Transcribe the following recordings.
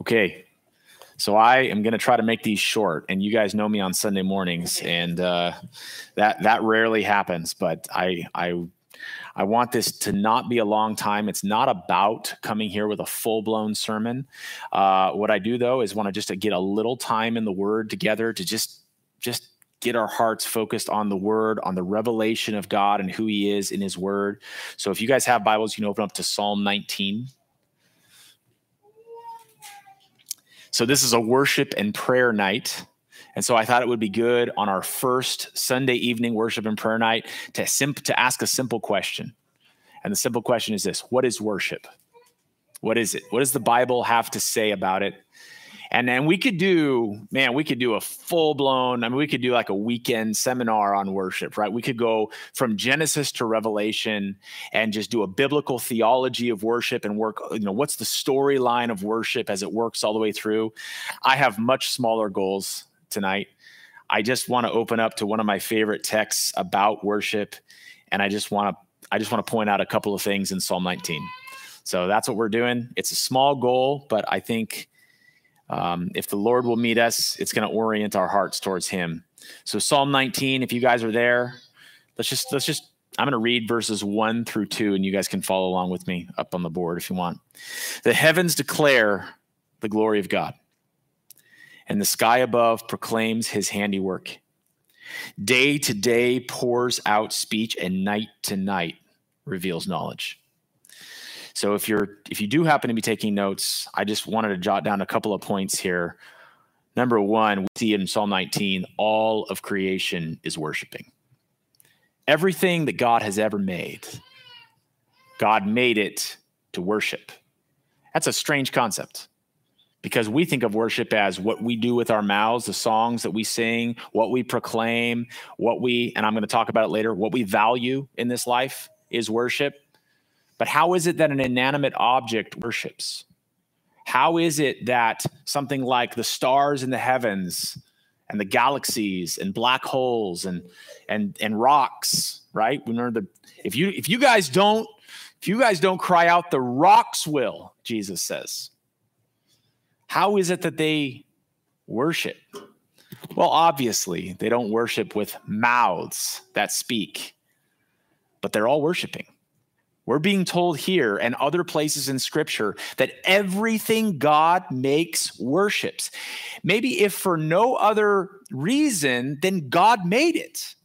Okay. So I am going to try to make these short, and you guys know me on Sunday mornings, and uh, that that rarely happens. But I I I want this to not be a long time. It's not about coming here with a full blown sermon. Uh, what I do though is want to just get a little time in the Word together to just just get our hearts focused on the word, on the revelation of God and who he is in his word. So if you guys have Bibles, you can open up to Psalm 19. So this is a worship and prayer night. And so I thought it would be good on our first Sunday evening worship and prayer night to sim- to ask a simple question. And the simple question is this, what is worship? What is it? What does the Bible have to say about it? And then we could do, man, we could do a full blown, I mean, we could do like a weekend seminar on worship, right? We could go from Genesis to Revelation and just do a biblical theology of worship and work, you know, what's the storyline of worship as it works all the way through. I have much smaller goals tonight. I just want to open up to one of my favorite texts about worship. And I just want to, I just want to point out a couple of things in Psalm 19. So that's what we're doing. It's a small goal, but I think um, if the Lord will meet us, it's going to orient our hearts towards Him. So Psalm 19, if you guys are there, let's just let's just I'm going to read verses one through two, and you guys can follow along with me up on the board if you want. The heavens declare the glory of God, and the sky above proclaims His handiwork. Day to day pours out speech, and night to night reveals knowledge. So if you're if you do happen to be taking notes, I just wanted to jot down a couple of points here. Number one, we see in Psalm 19, all of creation is worshiping. Everything that God has ever made, God made it to worship. That's a strange concept because we think of worship as what we do with our mouths, the songs that we sing, what we proclaim, what we, and I'm going to talk about it later, what we value in this life is worship. But how is it that an inanimate object worships? How is it that something like the stars in the heavens and the galaxies and black holes and and and rocks, right? Remember the if you if you guys don't if you guys don't cry out, the rocks will, Jesus says. How is it that they worship? Well, obviously, they don't worship with mouths that speak, but they're all worshiping. We're being told here and other places in scripture that everything God makes worships. Maybe if for no other reason than God made it.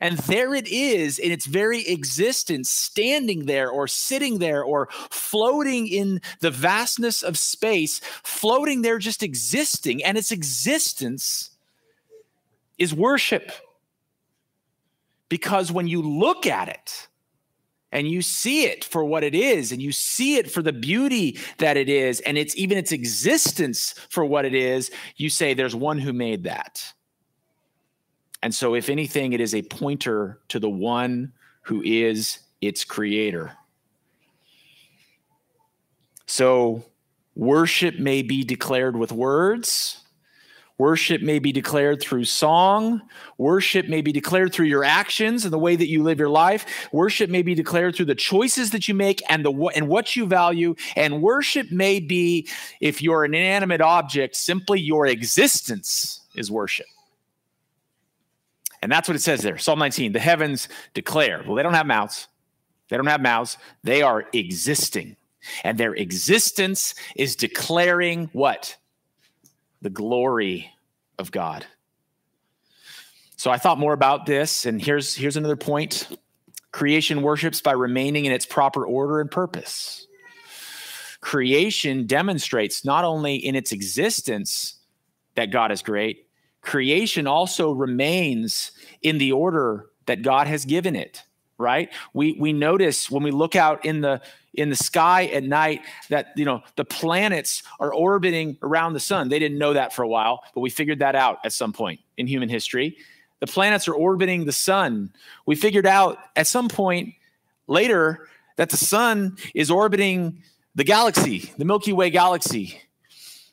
And there it is in its very existence, standing there or sitting there or floating in the vastness of space, floating there, just existing. And its existence is worship. Because when you look at it, and you see it for what it is and you see it for the beauty that it is and it's even its existence for what it is you say there's one who made that. And so if anything it is a pointer to the one who is its creator. So worship may be declared with words Worship may be declared through song. Worship may be declared through your actions and the way that you live your life. Worship may be declared through the choices that you make and the and what you value. And worship may be, if you're an inanimate object, simply your existence is worship. And that's what it says there. Psalm 19, the heavens declare. Well, they don't have mouths. They don't have mouths. They are existing. And their existence is declaring what? The glory of God. So I thought more about this, and here's here's another point. Creation worships by remaining in its proper order and purpose. Creation demonstrates not only in its existence that God is great, creation also remains in the order that God has given it, right? We we notice when we look out in the in the sky at night that you know the planets are orbiting around the sun. They didn't know that for a while but we figured that out at some point in human history. The planets are orbiting the sun. We figured out at some point later that the sun is orbiting the galaxy the milky way galaxy.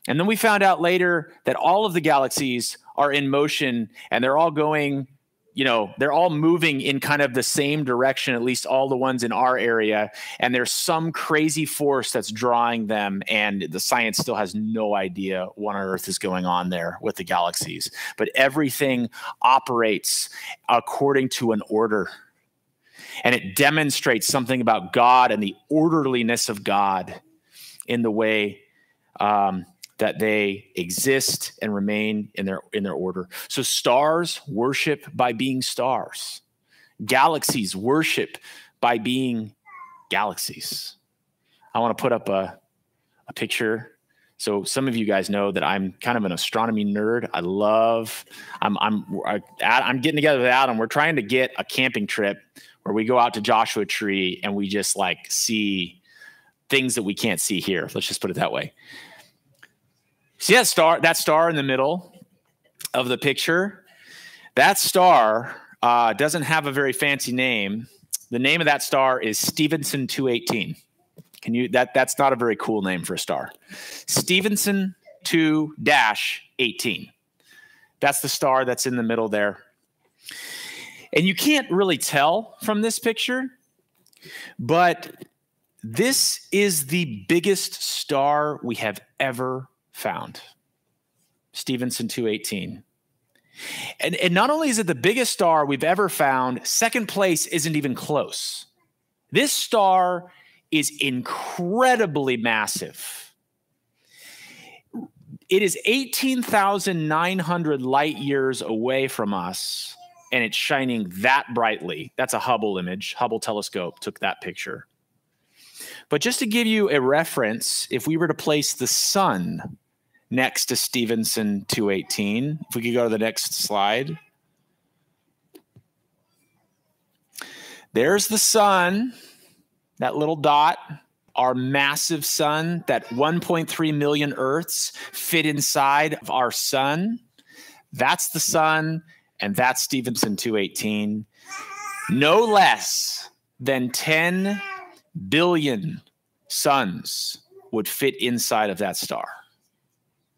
And then we found out later that all of the galaxies are in motion and they're all going you know they're all moving in kind of the same direction at least all the ones in our area. And there's some crazy force that's drawing them and the science still has no idea what on earth is going on there with the galaxies. But everything operates according to an order. And it demonstrates something about god and the orderliness of god in the way um, that they exist and remain in their in their order. So stars worship by being stars. Galaxies worship by being galaxies. I want to put up a, a picture. So some of you guys know that I'm kind of an astronomy nerd. I love. I'm I'm I'm getting together with Adam. We're trying to get a camping trip where we go out to Joshua Tree and we just like see things that we can't see here. Let's just put it that way. See that star, that star in the middle of the picture? That star uh, doesn't have a very fancy name. The name of that star is Stephenson 218. Can you that that's not a very cool name for a star. Stephenson 2 dash 18. That's the star that's in the middle there. And you can't really tell from this picture, but this is the biggest star we have ever found. Stephenson 218. And, and not only is it the biggest star we've ever found, second place isn't even close. This star is incredibly massive. It is 18,900 light years away from us, and it's shining that brightly. That's a Hubble image. Hubble telescope took that picture. But just to give you a reference, if we were to place the sun next to Stephenson 218. If we could go to the next slide. There's the sun, that little dot, our massive sun, that 1.3 million Earths fit inside of our sun. That's the sun, and that's Stephenson 218. No less than 10 billion suns would fit inside of that star.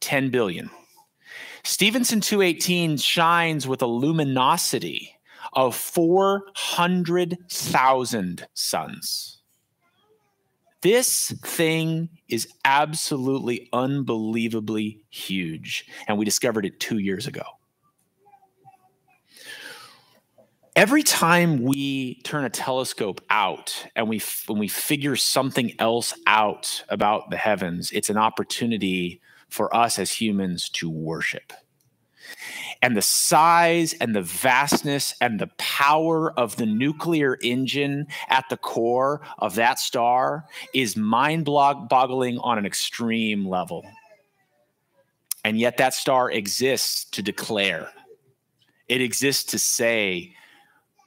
10 billion. Stephenson 218 shines with a luminosity of 400,000 suns. This thing is absolutely unbelievably huge. And we discovered it two years ago. Every time we turn a telescope out and we when we figure something else out about the heavens, it's an opportunity for us as humans to worship. And the size and the vastness and the power of the nuclear engine at the core of that star is mind boggling on an extreme level. And yet, that star exists to declare, it exists to say,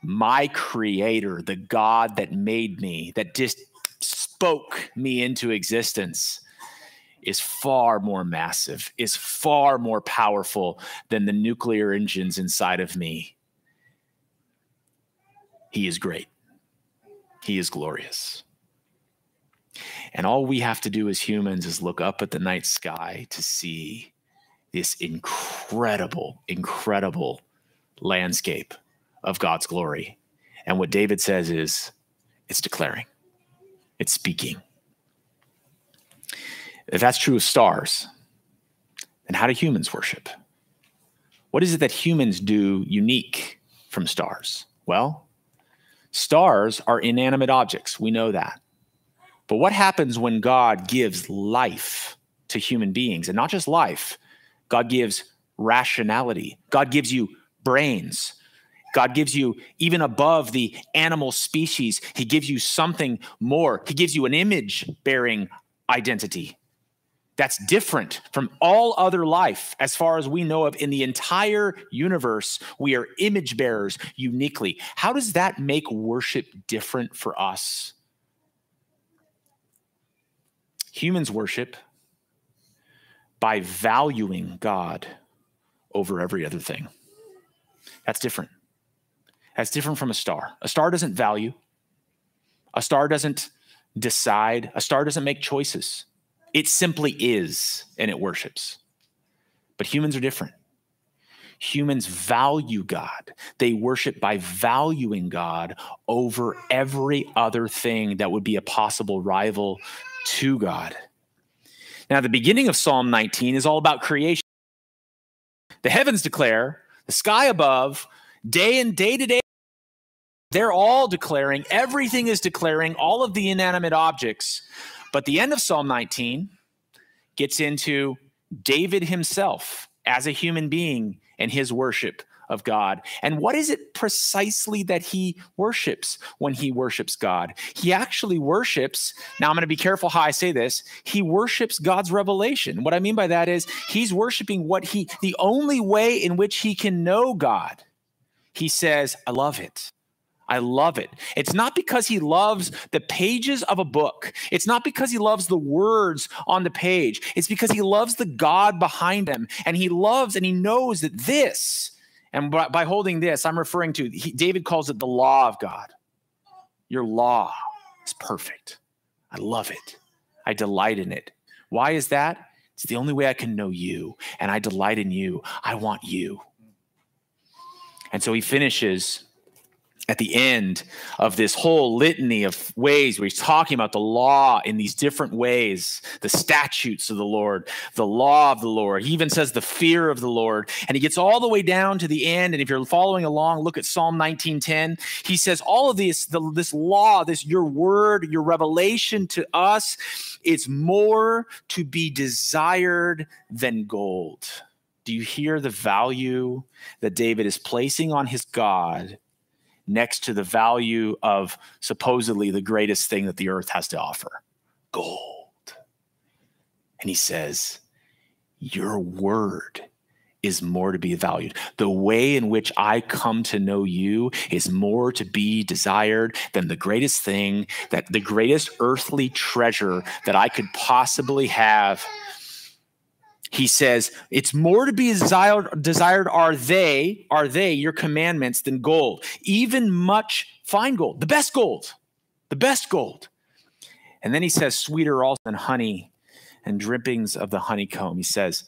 My creator, the God that made me, that just spoke me into existence is far more massive, is far more powerful than the nuclear engines inside of me. He is great. He is glorious. And all we have to do as humans is look up at the night sky to see this incredible, incredible landscape of God's glory. And what David says is it's declaring, it's speaking. If that's true of stars, then how do humans worship? What is it that humans do unique from stars? Well, stars are inanimate objects. We know that. But what happens when God gives life to human beings? And not just life, God gives rationality. God gives you brains. God gives you, even above the animal species, He gives you something more. He gives you an image bearing identity that's different from all other life as far as we know of in the entire universe. We are image bearers uniquely. How does that make worship different for us? Humans worship by valuing God over every other thing. That's different. That's different from a star. A star doesn't value, a star doesn't decide, a star doesn't make choices. It simply is, and it worships. But humans are different. Humans value God. They worship by valuing God over every other thing that would be a possible rival to God. Now, the beginning of Psalm 19 is all about creation. The heavens declare, the sky above, day and day to day, they're all declaring, everything is declaring, all of the inanimate objects. But the end of Psalm 19 gets into David himself as a human being and his worship of God. And what is it precisely that he worships when he worships God? He actually worships, now I'm going to be careful how I say this, he worships God's revelation. What I mean by that is he's worshiping what he, the only way in which he can know God. He says, I love it. I love it. It's not because he loves the pages of a book. It's not because he loves the words on the page. It's because he loves the God behind them. And he loves and he knows that this, and by, by holding this, I'm referring to, he, David calls it the law of God. Your law is perfect. I love it. I delight in it. Why is that? It's the only way I can know you, and I delight in you. I want you. And so he finishes at the end of this whole litany of ways where he's talking about the law in these different ways, the statutes of the Lord, the law of the Lord. He even says the fear of the Lord. And he gets all the way down to the end. And if you're following along, look at Psalm 19:10. He says, All of this, the, this law, this your word, your revelation to us, it's more to be desired than gold. Do you hear the value that David is placing on his God? Next to the value of supposedly the greatest thing that the earth has to offer gold. And he says, Your word is more to be valued. The way in which I come to know you is more to be desired than the greatest thing, that the greatest earthly treasure that I could possibly have he says it's more to be desired desired are they are they your commandments than gold even much fine gold the best gold the best gold. And then he says sweeter also than honey and drippings of the honeycomb. He says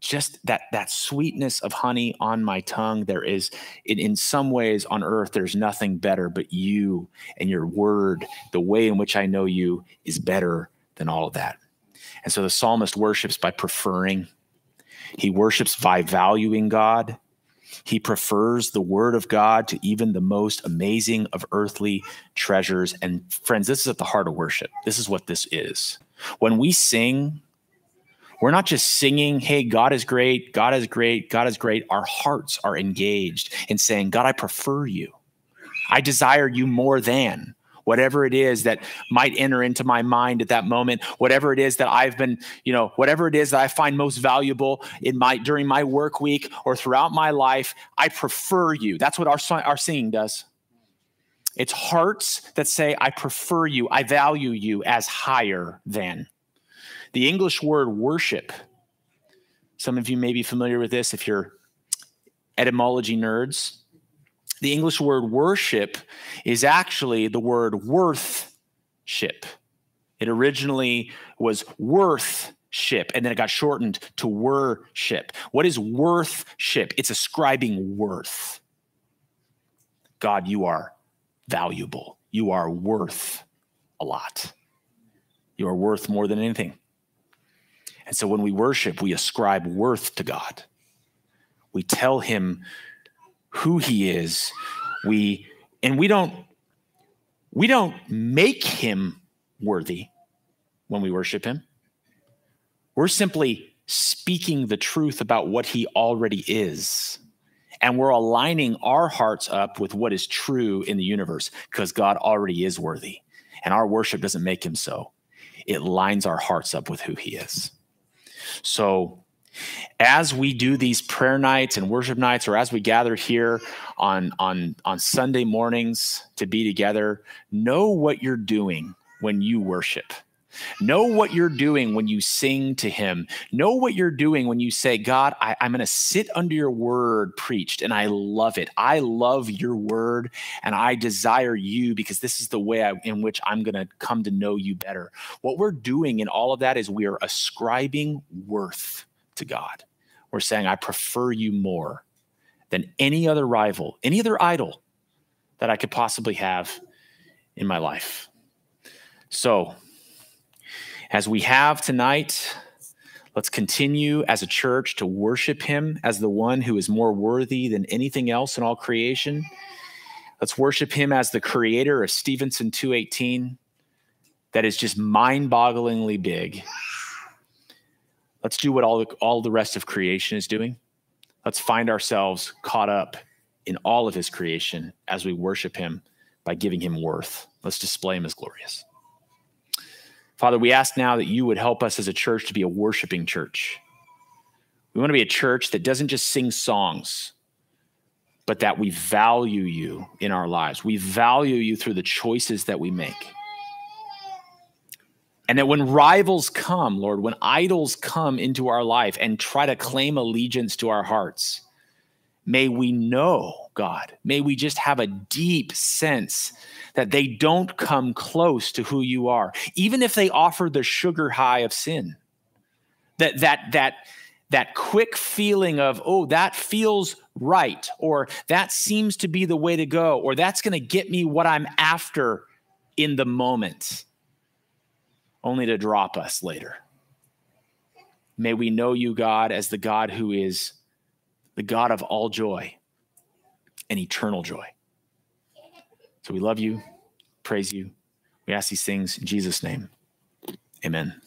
just that that sweetness of honey on my tongue there is in, in some ways on earth there's nothing better but you and your word the way in which i know you is better than all of that and so the psalmist worships by preferring, he worships by valuing God. He prefers the word of God to even the most amazing of earthly treasures. And friends, this is at the heart of worship. This is what this is. When we sing, we're not just singing, hey, God is great, God is great, God is great. Our hearts are engaged in saying, God, I prefer you. I desire you more than whatever it is that might enter into my mind at that moment, whatever it is that I've been, you know, whatever it is that I find most valuable in my during my work week or throughout my life, I prefer you. That's what our our singing does. It's hearts that say, I prefer you, I value you as higher than. The English word worship, some of you may be familiar with this if you're etymology nerds the English word worship is actually the word worthship. It originally was worthship, and then it got shortened to worship. What is worthship? It's ascribing worth. God, you are valuable. You are worth a lot. You are worth more than anything. And so when we worship, we ascribe worth to God. We tell him who he is. We and we don't we don't make him worthy when we worship him. We're simply speaking the truth about what he already is. And we're aligning our hearts up with what is true in the universe because God already is worthy. And our worship doesn't make him so, it lines our hearts up with who he is. So as we do these prayer nights and worship nights or as we gather here on on on Sunday mornings to be together know what you're doing when you worship. Know what you're doing when you sing to him. Know what you're doing when you say god I, i'm going to sit under your word preached and i love it. I love your word and i desire you because this is the way I, in which i'm going to come to know you better. What we're doing in all of that is we are ascribing worth to God. We're saying, I prefer you more than any other rival, any other idol that I could possibly have in my life. So, as we have tonight, let's continue as a church to worship him as the one who is more worthy than anything else in all creation. Let's worship him as the creator of Stephenson 218 that is just mind-bogglingly big. Let's do what all the, all the rest of creation is doing. Let's find ourselves caught up in all of his creation as we worship him by giving him worth. Let's display him as glorious. Father, we ask now that you would help us as a church to be a worshiping church. We want to be a church that doesn't just sing songs, but that we value you in our lives. We value you through the choices that we make. And that when rivals come, Lord, when idols come into our life and try to claim allegiance to our hearts, may we know, God, may we just have a deep sense that they don't come close to who you are, even if they offer the sugar high of sin. That that that that quick feeling of, oh, that feels right, or that seems to be the way to go, or that's going to get me what I'm after in the moment, only to drop us later. May we know you, God, as the God who is the God of all joy and eternal joy. So we love you, praise you. We ask these things in Jesus' name. Amen.